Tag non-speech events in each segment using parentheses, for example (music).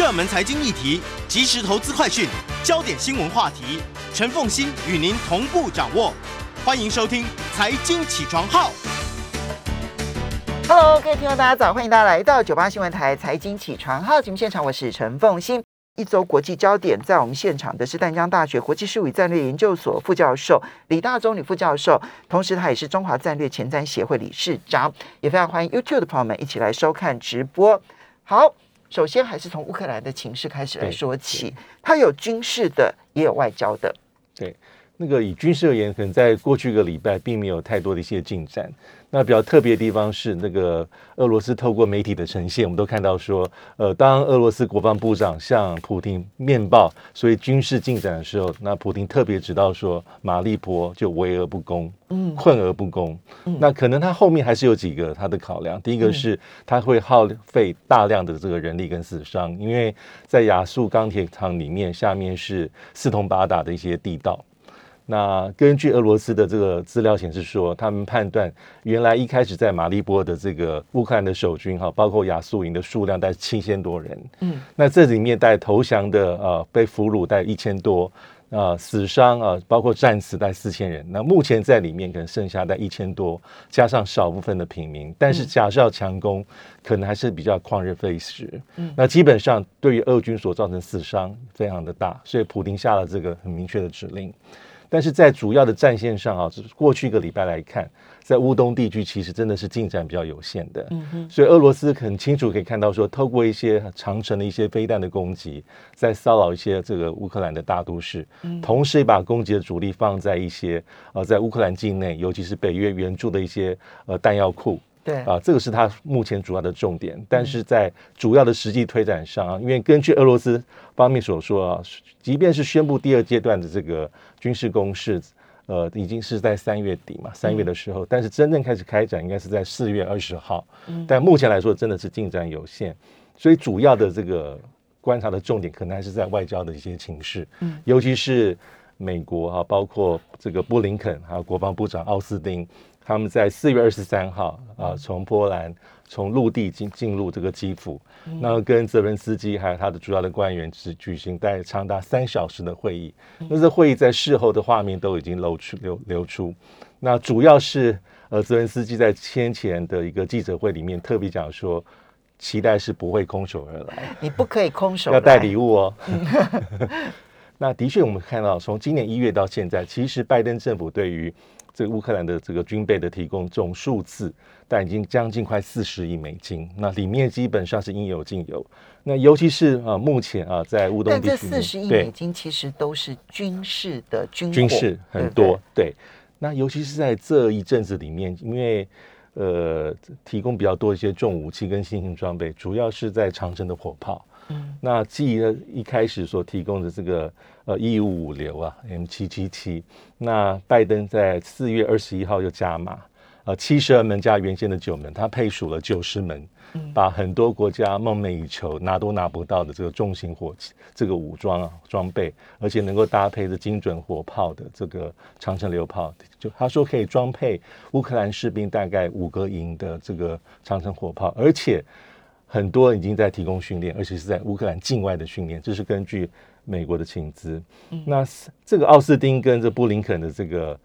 热门财经议题、即时投资快讯、焦点新闻话题，陈凤欣与您同步掌握。欢迎收听《财经起床号》。Hello，各位听众，大家早，欢迎大家来到九八新闻台财经起床号节目现场，我是陈凤欣。一周国际焦点，在我们现场的是淡江大学国际事务与战略研究所副教授李大中李副教授，同时他也是中华战略前瞻协会理事长，也非常欢迎 YouTube 的朋友们一起来收看直播。好，首先还是从乌克兰的情势开始来说起，它有军事的，也有外交的。对，那个以军事而言，可能在过去一个礼拜并没有太多的一些进展。那比较特别的地方是，那个俄罗斯透过媒体的呈现，我们都看到说，呃，当俄罗斯国防部长向普京面报所以军事进展的时候，那普京特别知道说，马利坡就围而不攻，嗯困而不攻。那可能他后面还是有几个他的考量。第一个是他会耗费大量的这个人力跟死伤，因为在亚速钢铁厂里面，下面是四通八达的一些地道。那根据俄罗斯的这个资料显示说，他们判断原来一开始在马利波的这个乌克兰的守军哈，包括亚速营的数量大概七千多人，嗯，那这里面带投降的呃被俘虏带一千多，啊、死伤啊、包括战死带四千人。那目前在里面可能剩下带一千多，加上少部分的平民，但是假设要强攻，可能还是比较旷日费时。嗯，那基本上对于俄军所造成死伤非常的大，所以普丁下了这个很明确的指令。但是在主要的战线上啊，就是过去一个礼拜来看，在乌东地区其实真的是进展比较有限的。嗯哼，所以俄罗斯很清楚可以看到说，透过一些长城的一些飞弹的攻击，在骚扰一些这个乌克兰的大都市，同时也把攻击的主力放在一些呃在乌克兰境内，尤其是北约援助的一些呃弹药库。对，啊，这个是他目前主要的重点。但是在主要的实际推展上啊，因为根据俄罗斯方面所说啊，即便是宣布第二阶段的这个军事攻势，呃，已经是在三月底嘛，三月的时候，但是真正开始开展应该是在四月二十号。但目前来说，真的是进展有限，所以主要的这个观察的重点可能还是在外交的一些情势，尤其是美国啊，包括这个布林肯还有国防部长奥斯汀，他们在四月二十三号啊，从波兰从陆地进进入这个基辅，那跟泽连斯基还有他的主要的官员只举行在长达三小时的会议。那这会议在事后的画面都已经流出流流出，那主要是呃泽连斯基在先前的一个记者会里面特别讲说，期待是不会空手而来。你不可以空手要带礼物哦。(laughs) 那的确，我们看到从今年一月到现在，其实拜登政府对于这个乌克兰的这个军备的提供总数字，但已经将近快四十亿美金。那里面基本上是应有尽有。那尤其是啊，目前啊，在乌东地区但这，四十亿美金其实都是军事的军军事很对对多，对。那尤其是在这一阵子里面，因为呃提供比较多一些重武器跟新型装备，主要是在长城的火炮。嗯，那继呢一开始所提供的这个呃一五五流啊 M 七七七，那拜登在四月二十一号又加码，呃七十二门加原先的九门，他配属了九十门，把很多国家梦寐以求拿都拿不到的这个重型火器这个武装啊装备，而且能够搭配着精准火炮的这个长城榴炮，就他说可以装配乌克兰士兵大概五个营的这个长城火炮，而且。很多已经在提供训练，而且是在乌克兰境外的训练，这是根据美国的请资。那这个奥斯汀跟这布林肯的这个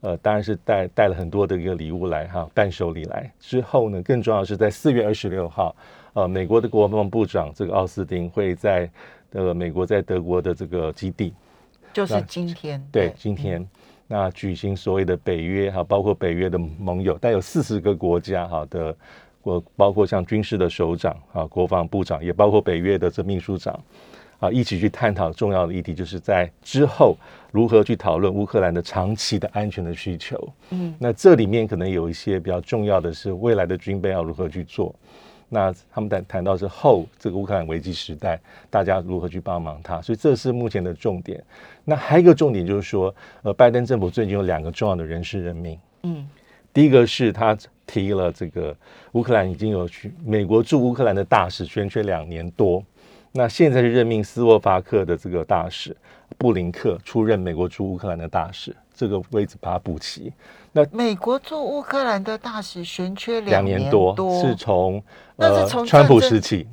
呃，当然是带带了很多的一个礼物来哈，伴手礼来。之后呢，更重要的是在四月二十六号，呃，美国的国防部长这个奥斯汀会在呃美国在德国的这个基地，就是今天对，今天那举行所谓的北约哈，包括北约的盟友，带有四十个国家哈的国，包括像军事的首长啊、国防部长，也包括北约的这秘书长啊，一起去探讨重要的议题，就是在之后如何去讨论乌克兰的长期的安全的需求。嗯，那这里面可能有一些比较重要的是未来的军备要如何去做。那他们谈谈到是后这个乌克兰危机时代，大家如何去帮忙他，所以这是目前的重点。那还有一个重点就是说，呃，拜登政府最近有两个重要的人事任命，嗯第一个是他提了这个乌克兰已经有去美国驻乌克兰的大使悬缺两年多，那现在是任命斯洛伐克的这个大使布林克出任美国驻乌克兰的大使，这个位置把它补齐。那美国驻乌克兰的大使悬缺两年年多，是从呃川普时期，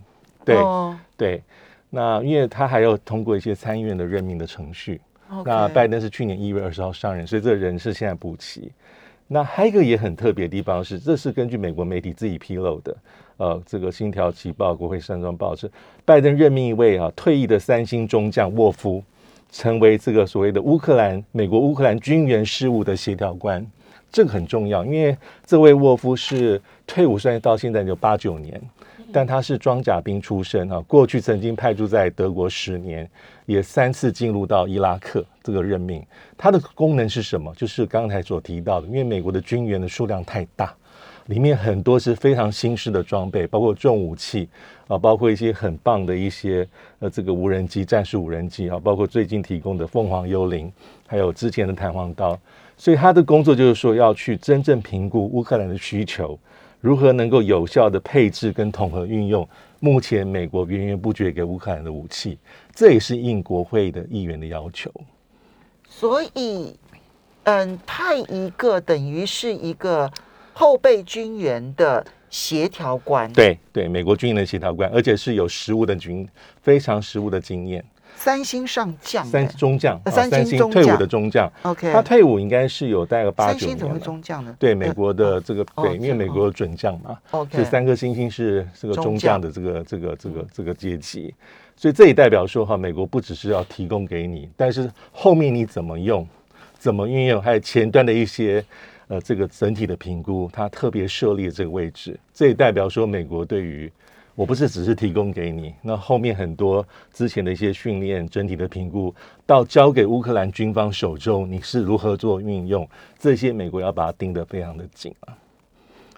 对、哦对。那因为他还要通过一些参议院的任命的程序。那拜登是去年一月二十号上任，所以这个人是现在补齐。那还有一个也很特别的地方是，这是根据美国媒体自己披露的，呃，这个《星条旗报》、国会山庄报是拜登任命一位啊退役的三星中将沃夫，成为这个所谓的乌克兰美国乌克兰军援事务的协调官，这个很重要，因为这位沃夫是退伍，虽然到现在有八九年。但他是装甲兵出身啊，过去曾经派驻在德国十年，也三次进入到伊拉克这个任命。它的功能是什么？就是刚才所提到的，因为美国的军援的数量太大，里面很多是非常新式的装备，包括重武器啊，包括一些很棒的一些呃这个无人机、战术无人机啊，包括最近提供的凤凰幽灵，还有之前的弹簧刀。所以他的工作就是说要去真正评估乌克兰的需求。如何能够有效的配置跟统合运用目前美国源源不绝给乌克兰的武器？这也是应国会的议员的要求。所以，嗯，派一个等于是一个后备军员的协调官。对对，美国军营的协调官，而且是有实务的军，非常实务的经验。三星上将，三中将，三星退伍的中将。OK，他退伍应该是有大概八九年。三星怎么会中将呢？对，美国的这个对，因为美国准将嘛。OK，这三颗星星是这个中将的这个这个这个这个阶级，所以这也代表说哈，美国不只是要提供给你，但是后面你怎么用，怎么运用，还有前端的一些呃这个整体的评估，它特别设立这个位置，这也代表说美国对于。我不是只是提供给你，那后面很多之前的一些训练、整体的评估，到交给乌克兰军方手中，你是如何做运用？这些美国要把它盯得非常的紧啊，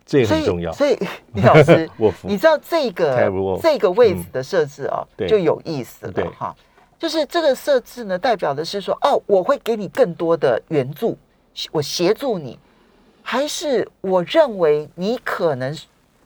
这也很重要。所以 (laughs) 李老师，(laughs) 你知道这个这个位置的设置哦，就有意思了哈。就是这个设置呢，代表的是说，哦，我会给你更多的援助，我协助你，还是我认为你可能。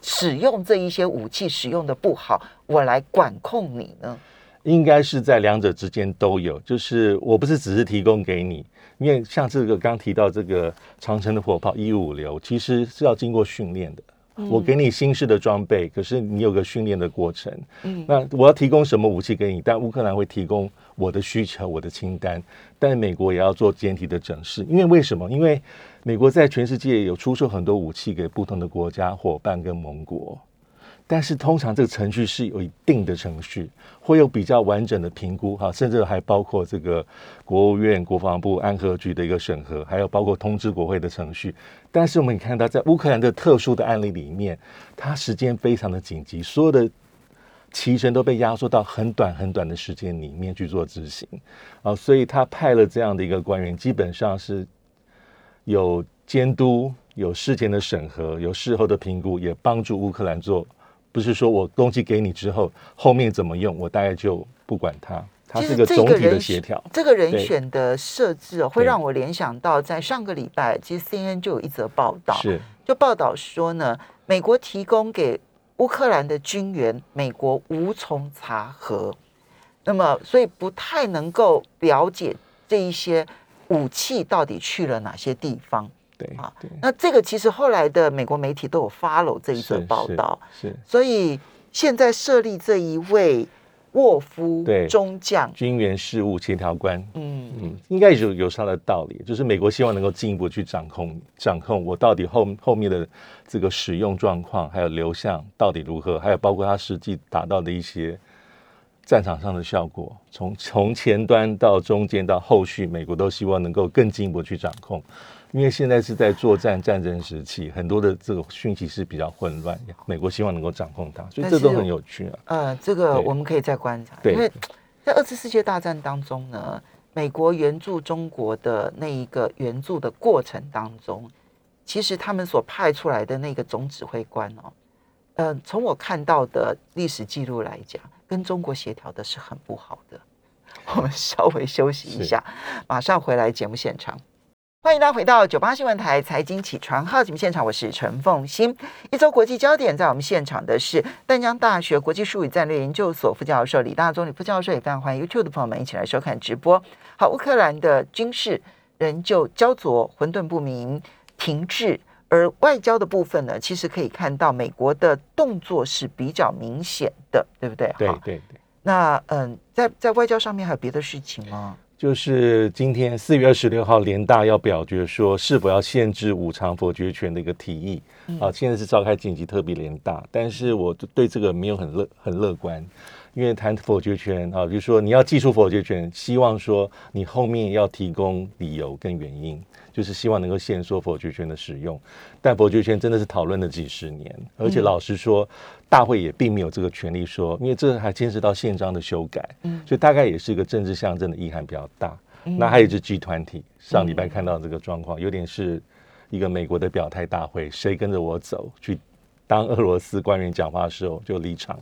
使用这一些武器使用的不好，我来管控你呢？应该是在两者之间都有，就是我不是只是提供给你，因为像这个刚提到这个长城的火炮一五流，其实是要经过训练的。我给你新式的装备，可是你有个训练的过程。嗯，那我要提供什么武器给你？但乌克兰会提供我的需求、我的清单，但美国也要做简体的整饰。因为为什么？因为美国在全世界有出售很多武器给不同的国家、伙伴跟盟国。但是通常这个程序是有一定的程序，会有比较完整的评估哈，甚至还包括这个国务院、国防部、安和局的一个审核，还有包括通知国会的程序。但是我们看到，在乌克兰的特殊的案例里面，它时间非常的紧急，所有的期程都被压缩到很短很短的时间里面去做执行啊，所以他派了这样的一个官员，基本上是有监督、有事前的审核、有事后的评估，也帮助乌克兰做。不是说我东西给你之后，后面怎么用，我大概就不管它。它是个总体的协调。这个人选的设置会让我联想到，在上个礼拜，其实 CNN 就有一则报道，是就报道说呢，美国提供给乌克兰的军援，美国无从查核，那么所以不太能够了解这一些武器到底去了哪些地方。对啊，那这个其实后来的美国媒体都有 follow 这一则报道，是，所以现在设立这一位沃夫中将。军援事务协调官，嗯。嗯，应该有有他的道理，就是美国希望能够进一步去掌控掌控我到底后后面的这个使用状况，还有流向到底如何，还有包括他实际达到的一些战场上的效果，从从前端到中间到后续，美国都希望能够更进一步去掌控。因为现在是在作战战争时期，很多的这个讯息是比较混乱，美国希望能够掌控它，所以这都很有趣啊。呃，这个我们可以再观察，因为在二次世界大战当中呢，美国援助中国的那一个援助的过程当中，其实他们所派出来的那个总指挥官哦，呃，从我看到的历史记录来讲，跟中国协调的是很不好的。我们稍微休息一下，马上回来节目现场。欢迎大家回到九八新闻台财经起床号节目现场，我是陈凤欣。一周国际焦点，在我们现场的是淡江大学国际术语战略研究所副教授李大中李副教授，也非常欢迎 YouTube 的朋友们一起来收看直播。好，乌克兰的军事仍旧焦灼、混沌不明、停滞，而外交的部分呢，其实可以看到美国的动作是比较明显的，对不对？对对对。那嗯，在在外交上面还有别的事情吗？就是今天四月二十六号，联大要表决说是否要限制五常否决权的一个提议。啊，现在是召开紧急特别联大，但是我对这个没有很乐很乐观。因为谈否决权啊，就是说你要技术否决权，希望说你后面要提供理由跟原因，就是希望能够限缩否决权的使用。但否决权真的是讨论了几十年，而且老实说，大会也并没有这个权利说，因为这还牵涉到宪章的修改，嗯，所以大概也是一个政治象征的意涵比较大。那还有就 G 团体，上礼拜看到这个状况，有点是一个美国的表态大会，谁跟着我走去当俄罗斯官员讲话的时候就离场。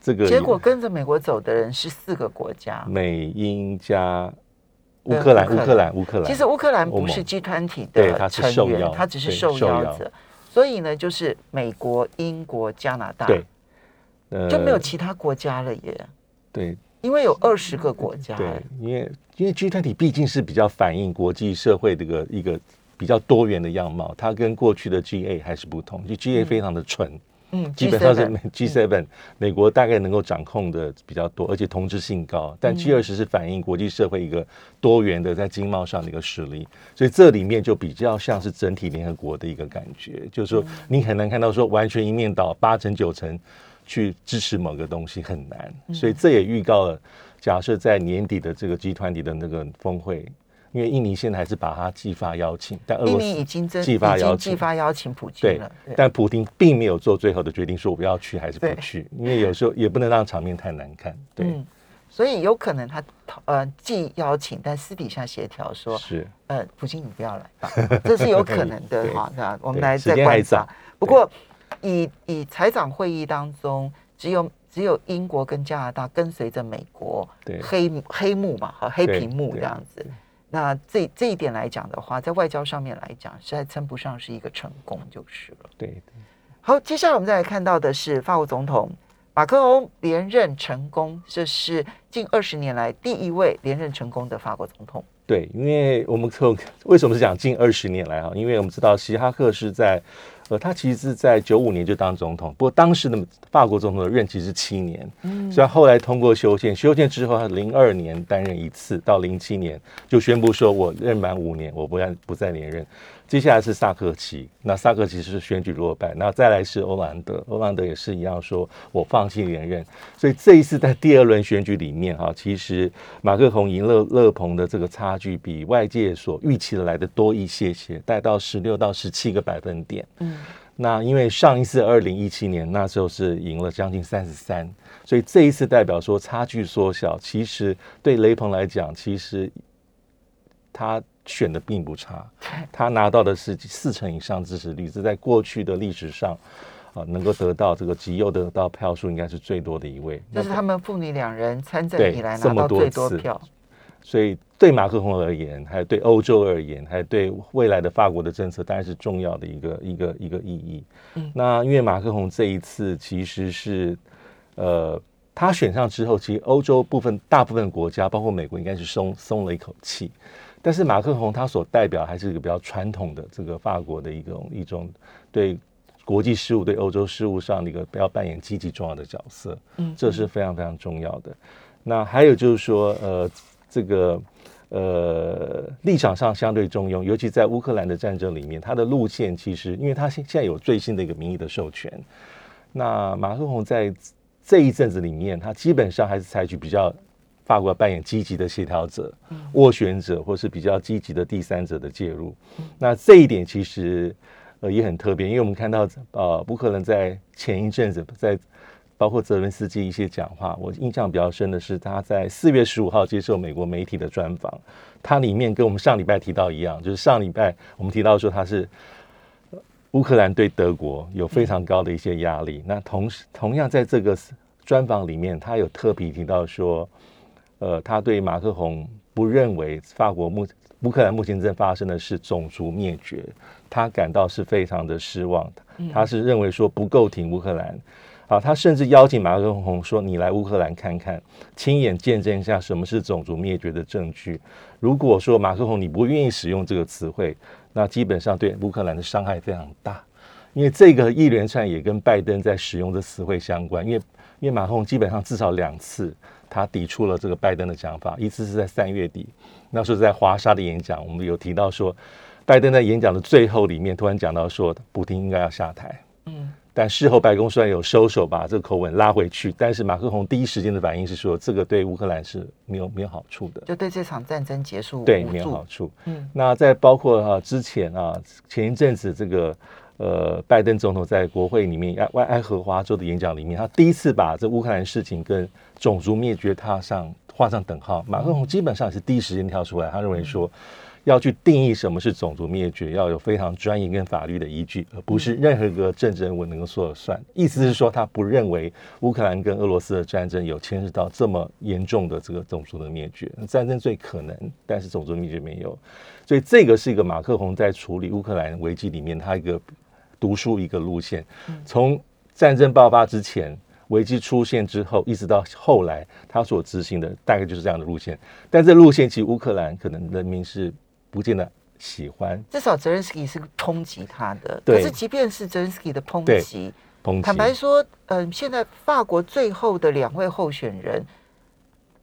这个结果跟着美国走的人是四个国家：美、英加乌克兰、乌克兰、乌克兰。其实乌克兰不是集团体的成员，他只是受邀者。所以呢，就是美国、英国、加拿大，对，就没有其他国家了耶。对，因为有二十个国家。对，因为因为集团体毕竟是比较反映国际社会的一个一个比较多元的样貌，它跟过去的 GA 还是不同，就 GA 非常的纯。嗯，基本上是 G7，美国大概能够掌控的比较多，而且同质性高。但 G 二十是反映国际社会一个多元的在经贸上的一个实力，所以这里面就比较像是整体联合国的一个感觉，就是说你很难看到说完全一面倒八成九成去支持某个东西很难，所以这也预告了，假设在年底的这个集团里的那个峰会。因为印尼现在还是把他寄发邀请，但俄罗斯已经寄发邀请，寄发邀请普京了。但普京并没有做最后的决定，说我要去还是不去。因为有时候也不能让场面太难看。对，所以有可能他呃寄邀请，但私底下协调说，是呃普京你不要来吧，(laughs) 这是有可能的哈。那我们来再观察。不过以以财长会议当中，只有只有英国跟加拿大跟随着美国，对黑黑幕嘛和黑屏幕这样子。那这这一点来讲的话，在外交上面来讲，实在称不上是一个成功，就是了。对，好，接下来我们再来看到的是法国总统马克龙连任成功，这是近二十年来第一位连任成功的法国总统。对，因为我们从为什么是讲近二十年来啊？因为我们知道希哈克是在。呃，他其实是在九五年就当总统，不过当时的法国总统的任期是七年，嗯，所以后来通过修宪，修宪之后他零二年担任一次，到零七年就宣布说我任满五年，我不再不再连任。接下来是萨克奇，那萨克奇是选举落败，那再来是欧兰德，欧兰德也是一样，说我放弃连任。所以这一次在第二轮选举里面，哈，其实马克宏赢勒勒鹏的这个差距比外界所预期的来的多一些些，带到十六到十七个百分点。嗯，那因为上一次二零一七年那时候是赢了将近三十三，所以这一次代表说差距缩小。其实对雷鹏来讲，其实他。选的并不差，(laughs) 他拿到的是四成以上支持率，这在过去的历史上啊，能够得到这个极右得到票数应该是最多的一位。这是他们父女两人参政以来拿到最多票。所以对马克龙而言，还有对欧洲而言，还有对未来的法国的政策，当然是重要的一个一个一个意义。嗯，那因为马克龙这一次其实是呃，他选上之后，其实欧洲部分大部分国家，包括美国，应该是松松了一口气。但是马克龙他所代表还是一个比较传统的这个法国的一种一种对国际事务、对欧洲事务上的一个要扮演积极重要的角色，嗯，这是非常非常重要的。那还有就是说，呃，这个呃立场上相对中庸，尤其在乌克兰的战争里面，他的路线其实，因为他现现在有最新的一个民意的授权，那马克龙在这一阵子里面，他基本上还是采取比较。法国扮演积极的协调者、斡旋者，或是比较积极的第三者的介入。那这一点其实呃也很特别，因为我们看到呃乌克兰在前一阵子在包括泽伦斯基一些讲话，我印象比较深的是他在四月十五号接受美国媒体的专访，他里面跟我们上礼拜提到一样，就是上礼拜我们提到说他是乌克兰对德国有非常高的一些压力。那同时同样在这个专访里面，他有特别提到说。呃，他对马克宏不认为法国目乌克兰目前正发生的是种族灭绝，他感到是非常的失望。他是认为说不够挺乌克兰，啊，他甚至邀请马克宏说：“你来乌克兰看看，亲眼见证一下什么是种族灭绝的证据。”如果说马克宏你不愿意使用这个词汇，那基本上对乌克兰的伤害非常大，因为这个一连串也跟拜登在使用的词汇相关，因为。因为马克龙基本上至少两次他抵触了这个拜登的讲法，一次是在三月底，那时候在华沙的演讲，我们有提到说，拜登在演讲的最后里面突然讲到说，普京应该要下台。嗯。但事后白宫虽然有收手，把这个口吻拉回去，但是马克宏第一时间的反应是说，这个对乌克兰是没有没有好处的，就对这场战争结束对没有好处。嗯，那在包括啊之前啊前一阵子这个呃拜登总统在国会里面爱爱荷华州的演讲里面，他第一次把这乌克兰事情跟种族灭绝踏上画上等号。马克龙基本上是第一时间跳出来，他认为说。要去定义什么是种族灭绝，要有非常专业跟法律的依据，而不是任何一个政治人物能够说了算。意思是说，他不认为乌克兰跟俄罗斯的战争有牵涉到这么严重的这个种族的灭绝。战争最可能，但是种族灭绝没有。所以这个是一个马克宏在处理乌克兰危机里面他一个读书一个路线。从战争爆发之前，危机出现之后，一直到后来他所执行的大概就是这样的路线。但这路线其实乌克兰可能人民是。不见得喜欢，至少泽连斯基是抨击他的。可是即便是泽连斯基的抨击，坦白说，嗯，现在法国最后的两位候选人，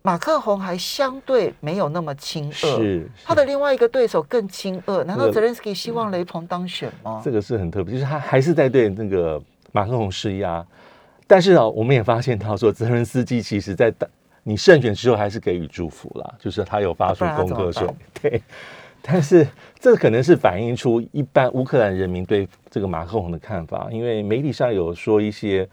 马克宏还相对没有那么亲恶，是他的另外一个对手更亲恶。难道泽连斯基希望雷鹏当选吗？这个是很特别，就是他还是在对那个马克宏施压。但是啊，我们也发现到说，泽连斯基其实在你胜选之后还是给予祝福了，就是他有发出公歌说，(laughs) 对。但是这可能是反映出一般乌克兰人民对这个马克龙的看法，因为媒体上有说一些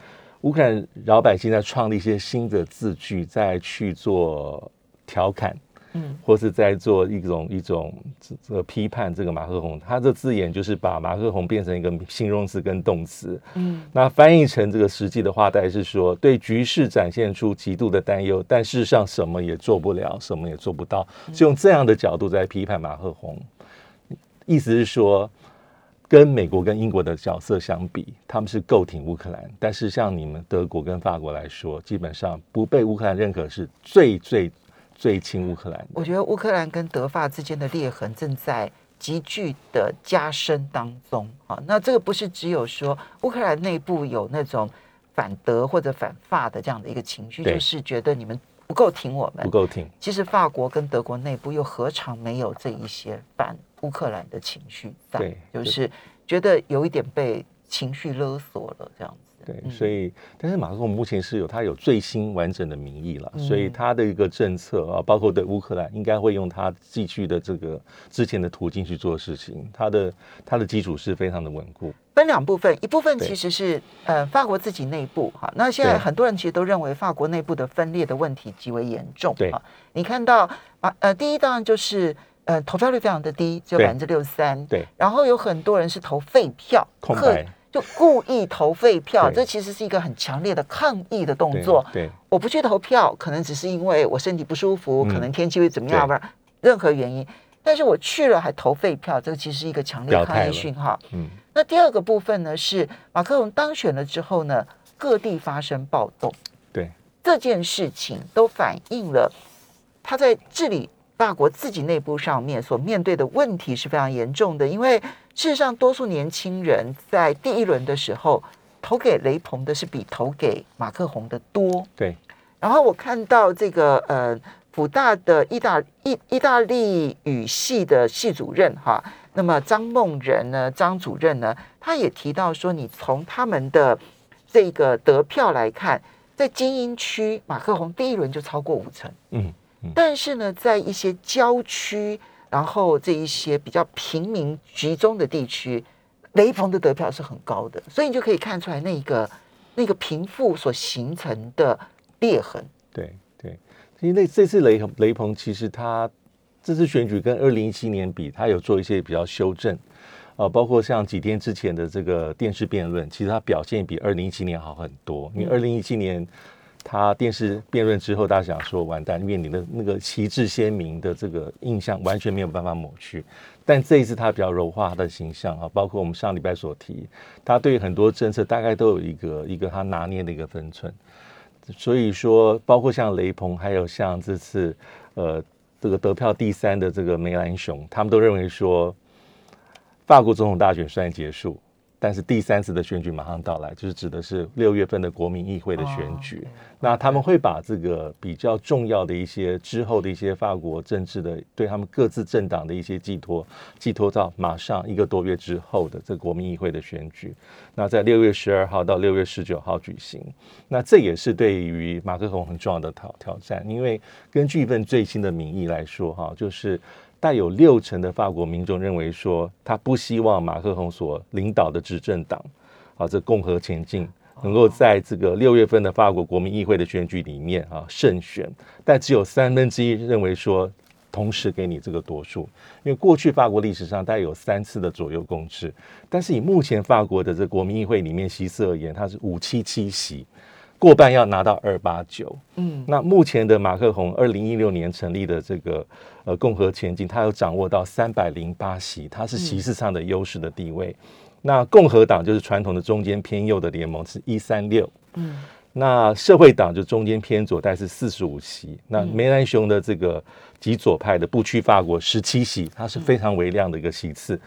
乌克兰老百姓在创立一些新的字句，在去做调侃。嗯，或是在做一种一种这个批判这个马克宏，他的字眼就是把马克宏变成一个形容词跟动词。嗯，那翻译成这个实际的话，大概是说对局势展现出极度的担忧，但事实上什么也做不了，什么也做不到，是用这样的角度在批判马克宏。意思是说，跟美国跟英国的角色相比，他们是够挺乌克兰，但是像你们德国跟法国来说，基本上不被乌克兰认可是最最。最亲乌克兰，我觉得乌克兰跟德法之间的裂痕正在急剧的加深当中啊。那这个不是只有说乌克兰内部有那种反德或者反法的这样的一个情绪，就是觉得你们不够挺我们，不够挺。其实法国跟德国内部又何尝没有这一些反乌克兰的情绪在？就是觉得有一点被情绪勒索了这样子。对，所以，但是马克龙目前是有他有最新完整的民意了，所以他的一个政策啊，包括对乌克兰，应该会用他继续的这个之前的途径去做事情。他的他的基础是非常的稳固。分两部分，一部分其实是呃法国自己内部哈，那现在很多人其实都认为法国内部的分裂的问题极为严重。对，你看到啊呃，第一当然就是呃投票率非常的低，只有百分之六十三。对，然后有很多人是投废票，空白。就故意投废票，这其实是一个很强烈的抗议的动作。对，我不去投票，可能只是因为我身体不舒服，可能天气会怎么样，不是任何原因。但是我去了还投废票，这个其实是一个强烈抗议讯号。嗯，那第二个部分呢，是马克龙当选了之后呢，各地发生暴动。对，这件事情都反映了他在治理大国自己内部上面所面对的问题是非常严重的，因为。事实上，多数年轻人在第一轮的时候投给雷鹏的是比投给马克宏的多。对。然后我看到这个呃，普大的意大意意大利语系的系主任哈，那么张梦仁呢，张主任呢，他也提到说，你从他们的这个得票来看，在精英区，马克宏第一轮就超过五成。嗯。但是呢，在一些郊区。然后这一些比较平民集中的地区，雷鹏的得票是很高的，所以你就可以看出来那个那个贫富所形成的裂痕。对对，因为这次雷雷鹏其实他这次选举跟二零一七年比，他有做一些比较修正啊，包括像几天之前的这个电视辩论，其实他表现比二零一七年好很多，因为二零一七年。他电视辩论之后，大家想说完蛋，面临的那个旗帜鲜明的这个印象完全没有办法抹去。但这一次他比较柔化他的形象啊，包括我们上礼拜所提，他对很多政策大概都有一个一个他拿捏的一个分寸。所以说，包括像雷鹏，还有像这次呃这个得票第三的这个梅兰雄，他们都认为说，法国总统大选虽然结束。但是第三次的选举马上到来，就是指的是六月份的国民议会的选举。那他们会把这个比较重要的一些之后的一些法国政治的对他们各自政党的一些寄托，寄托到马上一个多月之后的这国民议会的选举。那在六月十二号到六月十九号举行。那这也是对于马克龙很重要的挑挑战，因为根据一份最新的民意来说，哈，就是带有六成的法国民众认为说，他不希望马克龙所领导的执政党，啊，这共和前进能够在这个六月份的法国国民议会的选举里面啊胜选，但只有三分之一认为说。同时给你这个多数，因为过去法国历史上大概有三次的左右共治，但是以目前法国的这国民议会里面席次而言，它是五七七席，过半要拿到二八九。嗯，那目前的马克宏二零一六年成立的这个呃共和前进，他有掌握到三百零八席，他是席次上的优势的地位。那共和党就是传统的中间偏右的联盟，是一三六。嗯。那社会党就中间偏左，大概是四十五席。那梅兰雄的这个极左派的不屈法国十七席，它是非常微量的一个席次。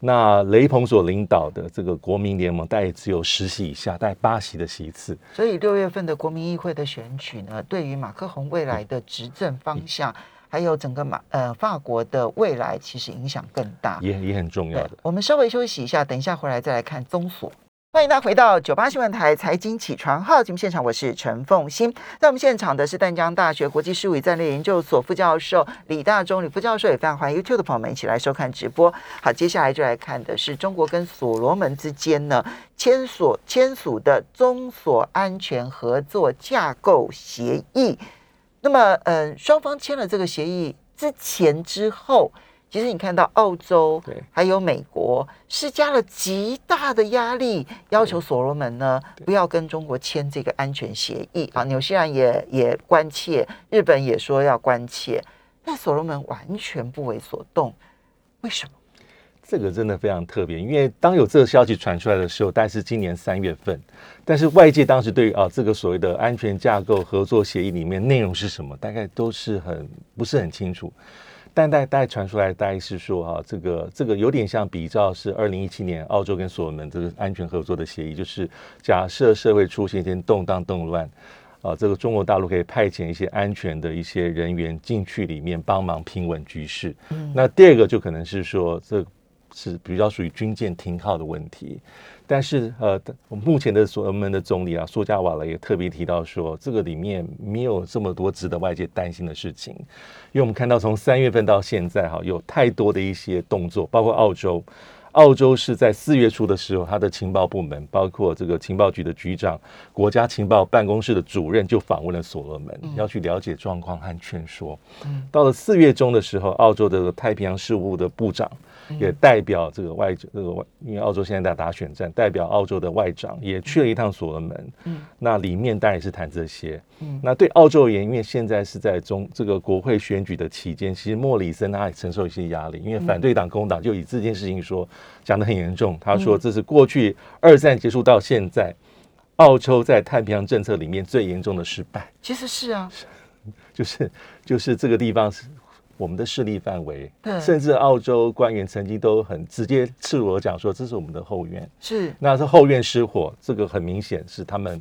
那雷鹏所领导的这个国民联盟，大概只有十席以下，大概八席的席次。所以六月份的国民议会的选举呢，对于马克宏未来的执政方向，还有整个马呃法国的未来，其实影响更大，也也很重要的。我们稍微休息一下，等一下回来再来看综所。欢迎大家回到九八新闻台财经起床号节目现场，我是陈凤欣。在我们现场的是淡江大学国际事务与战略研究所副教授李大中李副教授，也非常欢迎 YouTube 的朋友们一起来收看直播。好，接下来就来看的是中国跟所罗门之间呢签署签署的中所安全合作架构协议。那么，嗯，双方签了这个协议之前之后。其实你看到澳洲，还有美国施加了极大的压力，要求所罗门呢不要跟中国签这个安全协议啊。纽西兰也也关切，日本也说要关切，但所罗门完全不为所动。为什么？这个真的非常特别，因为当有这个消息传出来的时候，大概是今年三月份，但是外界当时对于啊这个所谓的安全架构合作协议里面内容是什么，大概都是很不是很清楚。但大家传出来，大概是说哈，这个这个有点像比照是二零一七年澳洲跟所罗门这个安全合作的协议，就是假设社会出现一些动荡动乱，啊，这个中国大陆可以派遣一些安全的一些人员进去里面帮忙平稳局势。嗯，那第二个就可能是说，这是比较属于军舰停靠的问题。但是，呃，目前的所罗门的总理啊，苏加瓦雷也特别提到说，这个里面没有这么多值得外界担心的事情，因为我们看到从三月份到现在，哈，有太多的一些动作，包括澳洲。澳洲是在四月初的时候，他的情报部门，包括这个情报局的局长、国家情报办公室的主任，就访问了所罗门，要去了解状况和劝说。到了四月中的时候，澳洲的太平洋事务的部长也代表这个外这个外，因为澳洲现在在打选战，代表澳洲的外长也去了一趟所罗门。嗯，那里面当然是谈这些。嗯，那对澳洲而言，因为现在是在中这个国会选举的期间，其实莫里森他也承受一些压力，因为反对党工党就以这件事情说。讲得很严重，他说这是过去二战结束到现在，澳洲在太平洋政策里面最严重的失败。其实是啊，(laughs) 就是就是这个地方是我们的势力范围，甚至澳洲官员曾经都很直接赤裸讲说这是我们的后院，是那是后院失火，这个很明显是他们。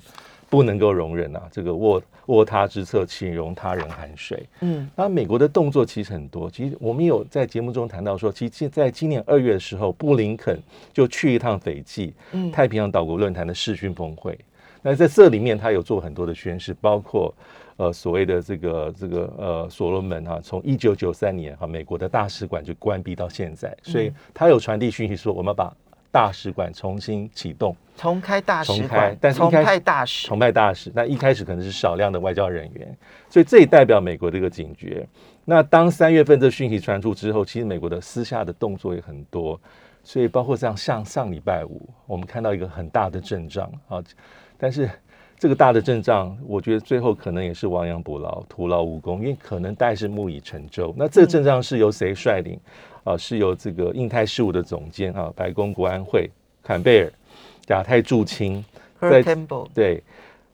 不能够容忍啊！这个卧卧榻之侧，请容他人酣睡。嗯，那美国的动作其实很多。其实我们有在节目中谈到说，其实在今年二月的时候，布林肯就去一趟斐济，嗯，太平洋岛国论坛的视讯峰会。那在这里面，他有做很多的宣誓，包括呃所谓的这个这个呃所罗门哈，从一九九三年哈美国的大使馆就关闭到现在，所以他有传递讯息说，我们把。大使馆重新启动，重开大使馆，但是重派大使，重派大使。那一开始可能是少量的外交人员，所以这也代表美国的一个警觉。那当三月份这讯息传出之后，其实美国的私下的动作也很多，所以包括像像上礼拜五，我们看到一个很大的阵仗啊，但是这个大的阵仗，我觉得最后可能也是亡羊补牢，徒劳无功，因为可能大是木已成舟。那这个阵仗是由谁率领？啊，是由这个印太事务的总监啊，白宫国安会坎贝尔、亚太驻青，在对，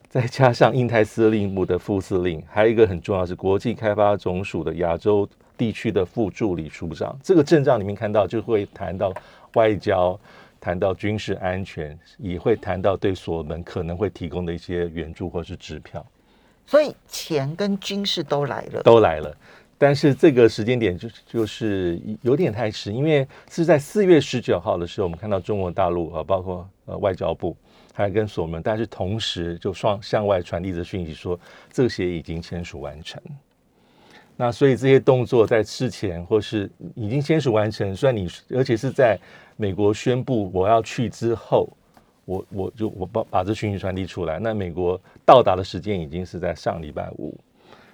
再加上印太司令部的副司令，还有一个很重要是国际开发总署的亚洲地区的副助理署长。这个阵仗里面看到就会谈到外交、谈到军事安全，也会谈到对所门可能会提供的一些援助或是支票，所以钱跟军事都来了。都来了。但是这个时间点就就是有点太迟，因为是在四月十九号的时候，我们看到中国大陆啊，包括呃外交部，还跟所门，但是同时就双向外传递的讯息说，这个协议已经签署完成。那所以这些动作在事前或是已经签署完成，虽然你而且是在美国宣布我要去之后，我我就我把把这讯息传递出来。那美国到达的时间已经是在上礼拜五，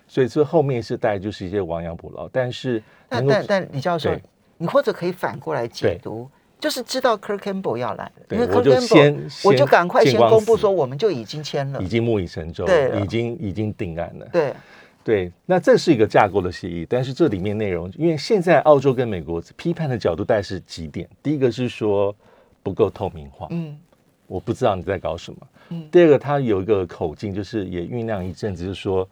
所以这后面是带就是一些亡羊补牢。但是，但但但李教授，你或者可以反过来解读，就是知道 Kirk Campbell 要来了，因为 Kirk Campbell 我就赶快先公布说我们就已经签了，已经木已成舟，对，已经已经定案了，对。对，那这是一个架构的协议，但是这里面内容，因为现在澳洲跟美国批判的角度大概是几点，第一个是说不够透明化，嗯，我不知道你在搞什么，嗯，第二个他有一个口径，就是也酝酿一阵子，就是说，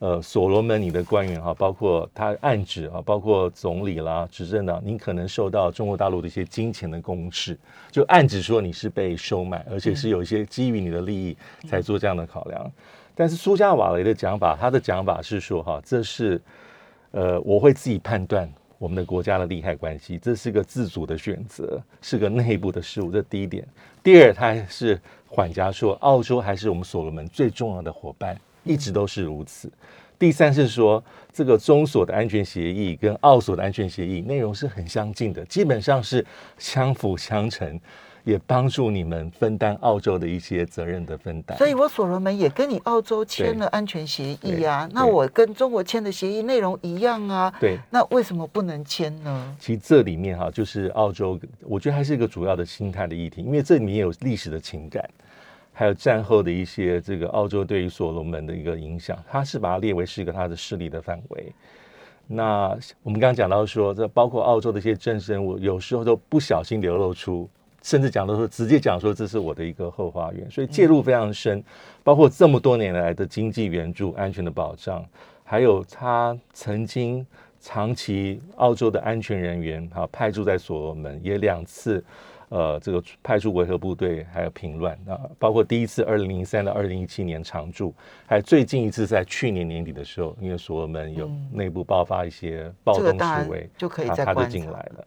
呃，所罗门你的官员哈，包括他暗指啊，包括总理啦、执政党，你可能受到中国大陆的一些金钱的攻势，就暗指说你是被收买，而且是有一些基于你的利益才做这样的考量。但是苏加瓦雷的讲法，他的讲法是说，哈，这是，呃，我会自己判断我们的国家的利害关系，这是个自主的选择，是个内部的事务，这第一点。第二，他还是缓颊说，澳洲还是我们所罗门最重要的伙伴，一直都是如此。第三是说，这个中所的安全协议跟澳所的安全协议内容是很相近的，基本上是相辅相成。也帮助你们分担澳洲的一些责任的分担，所以我所罗门也跟你澳洲签了安全协议啊。那我跟中国签的协议内容一样啊。对，那为什么不能签呢？其实这里面哈，就是澳洲，我觉得还是一个主要的心态的议题，因为这里面有历史的情感，还有战后的一些这个澳洲对于所罗门的一个影响，它是把它列为是一个它的势力的范围。那我们刚刚讲到说，这包括澳洲的一些政治人物，有时候都不小心流露出。甚至讲的说，直接讲说这是我的一个后花园，所以介入非常深，包括这么多年来的经济援助、安全的保障，还有他曾经长期澳洲的安全人员哈派驻在所罗门，也两次呃这个派驻维和部队，还有平乱啊，包括第一次二零零三到二零一七年常驻，还最近一次在去年年底的时候，因为所罗门有内部爆发一些暴动示威，就可以再他就进来了。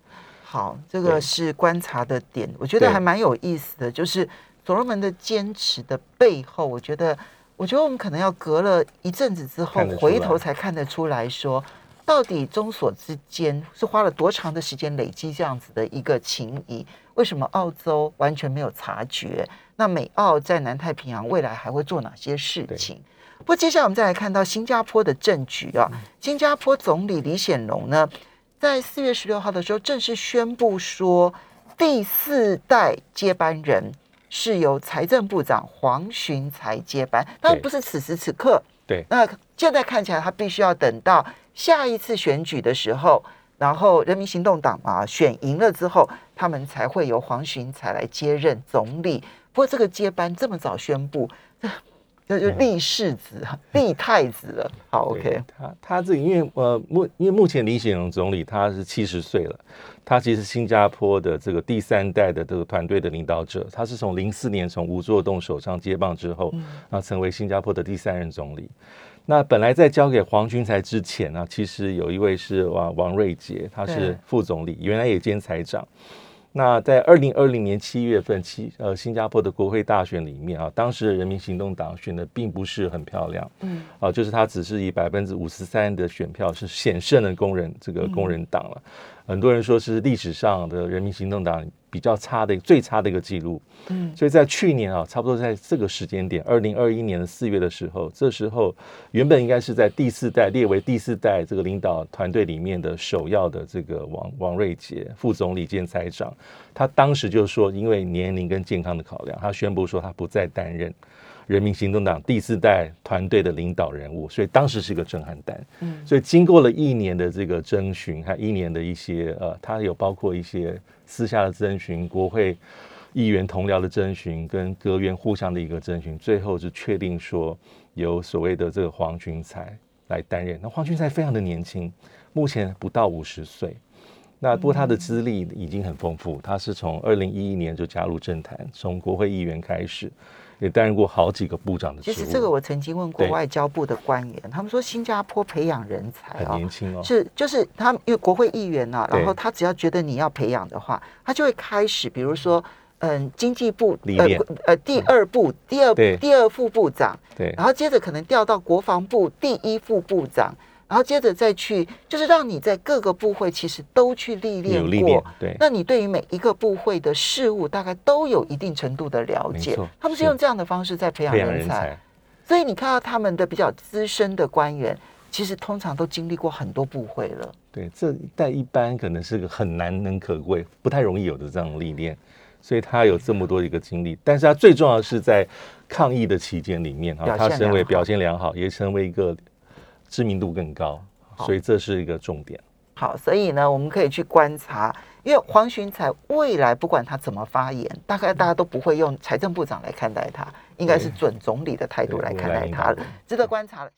好，这个是观察的点，我觉得还蛮有意思的。就是所罗门的坚持的背后，我觉得，我觉得我们可能要隔了一阵子之后回头才看得出来说，到底中所之间是花了多长的时间累积这样子的一个情谊？为什么澳洲完全没有察觉？那美澳在南太平洋未来还会做哪些事情？不过接下来我们再来看到新加坡的政局啊，新加坡总理李显龙呢？在四月十六号的时候，正式宣布说，第四代接班人是由财政部长黄循才接班，但不是此时此刻。对，那现在看起来，他必须要等到下一次选举的时候，然后人民行动党啊选赢了之后，他们才会由黄循才来接任总理。不过，这个接班这么早宣布。那就立世子、立太子了。好，OK。他他这因为呃目因为目前李显龙总理他是七十岁了，他其实新加坡的这个第三代的这个团队的领导者，他是从零四年从吴作栋手上接棒之后，啊成为新加坡的第三任总理。那本来在交给黄君才之前呢，其实有一位是王王瑞杰，他是副总理，原来也兼财长。那在二零二零年七月份，七呃新加坡的国会大选里面啊，当时的人民行动党选的并不是很漂亮，嗯，啊，就是他只是以百分之五十三的选票是险胜的工人这个工人党了。很多人说是历史上的人民行动党比较差的最差的一个记录，嗯，所以在去年啊，差不多在这个时间点，二零二一年的四月的时候，这时候原本应该是在第四代列为第四代这个领导团队里面的首要的这个王王瑞杰副总理兼财长，他当时就说，因为年龄跟健康的考量，他宣布说他不再担任。人民行动党第四代团队的领导人物，所以当时是一个震撼弹。嗯，所以经过了一年的这个征询，还一年的一些呃，他有包括一些私下的征询，国会议员同僚的征询，跟阁员互相的一个征询，最后就确定说由所谓的这个黄群才来担任。那黄群才非常的年轻，目前不到五十岁。那不过他的资历已经很丰富，他是从二零一一年就加入政坛，从国会议员开始，也担任过好几个部长的职务。其实这个我曾经问过外交部的官员，他们说新加坡培养人才很啊、年轻哦，是就是他们因为国会议员呐、对然后他只要觉得你要培养的话，他就会开始，比如说。嗯，经济部呃呃第二部、第二对第二副部长，对然后接着可能调到国防部第一副部长，然后接着再去，就是让你在各个部会其实都去历练过。历练，对，那你对于每一个部会的事物大概都有一定程度的了解他们是是用这样的方式在培养人才。所以你看到他们的比较资深的官员，其实通常都经历过很多部会了。对，这在一般可能是个很难能可贵、不太容易有的这样的历练，所以他有这么多的一个经历。但是他最重要的是在抗疫的期间里面他身为表现良好，也成为一个知名度更高，所以这是一个重点。好，所以呢，我们可以去观察，因为黄循才未来不管他怎么发言，大概大家都不会用财政部长来看待他，应该是准总理的态度来看待他了，值得观察了。